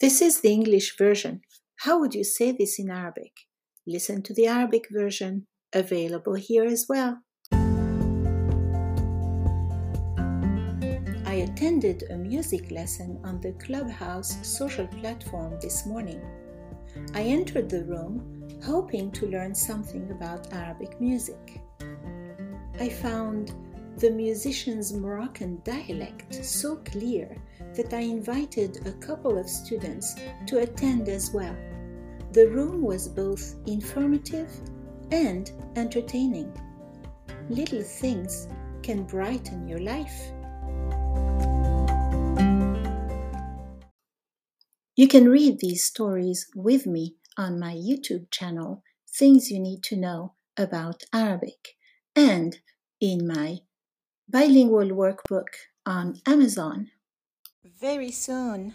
This is the English version. How would you say this in Arabic? Listen to the Arabic version, available here as well. I attended a music lesson on the Clubhouse social platform this morning. I entered the room hoping to learn something about Arabic music. I found the musician's Moroccan dialect so clear that I invited a couple of students to attend as well. The room was both informative and entertaining. Little things can brighten your life. You can read these stories with me on my YouTube channel, Things You Need to Know About Arabic, and in my bilingual workbook on Amazon. Very soon.